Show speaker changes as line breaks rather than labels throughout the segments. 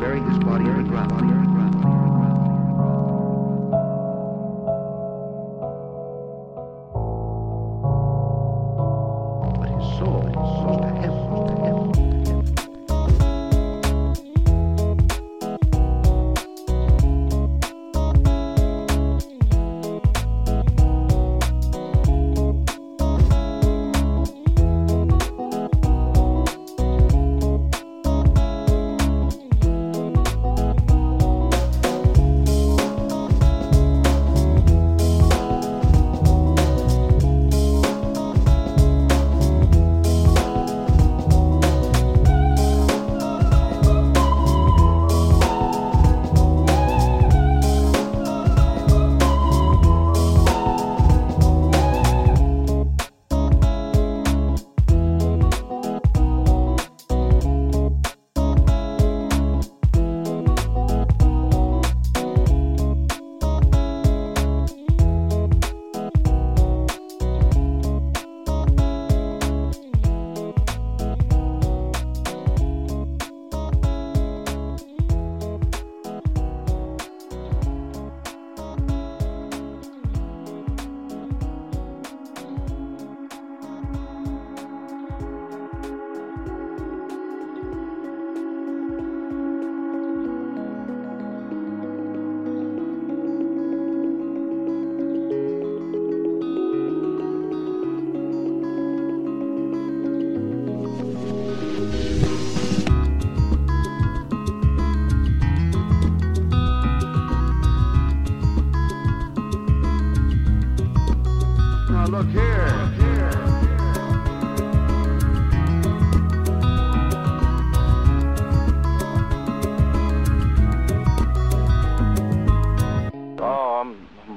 Bury his body in the ground.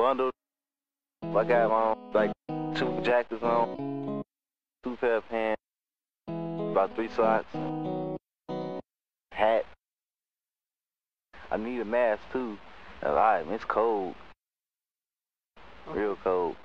bundled. I got my own, like two jackets on, two pair of pants, about three socks, hat. I need a mask too. All right, it's cold, real cold.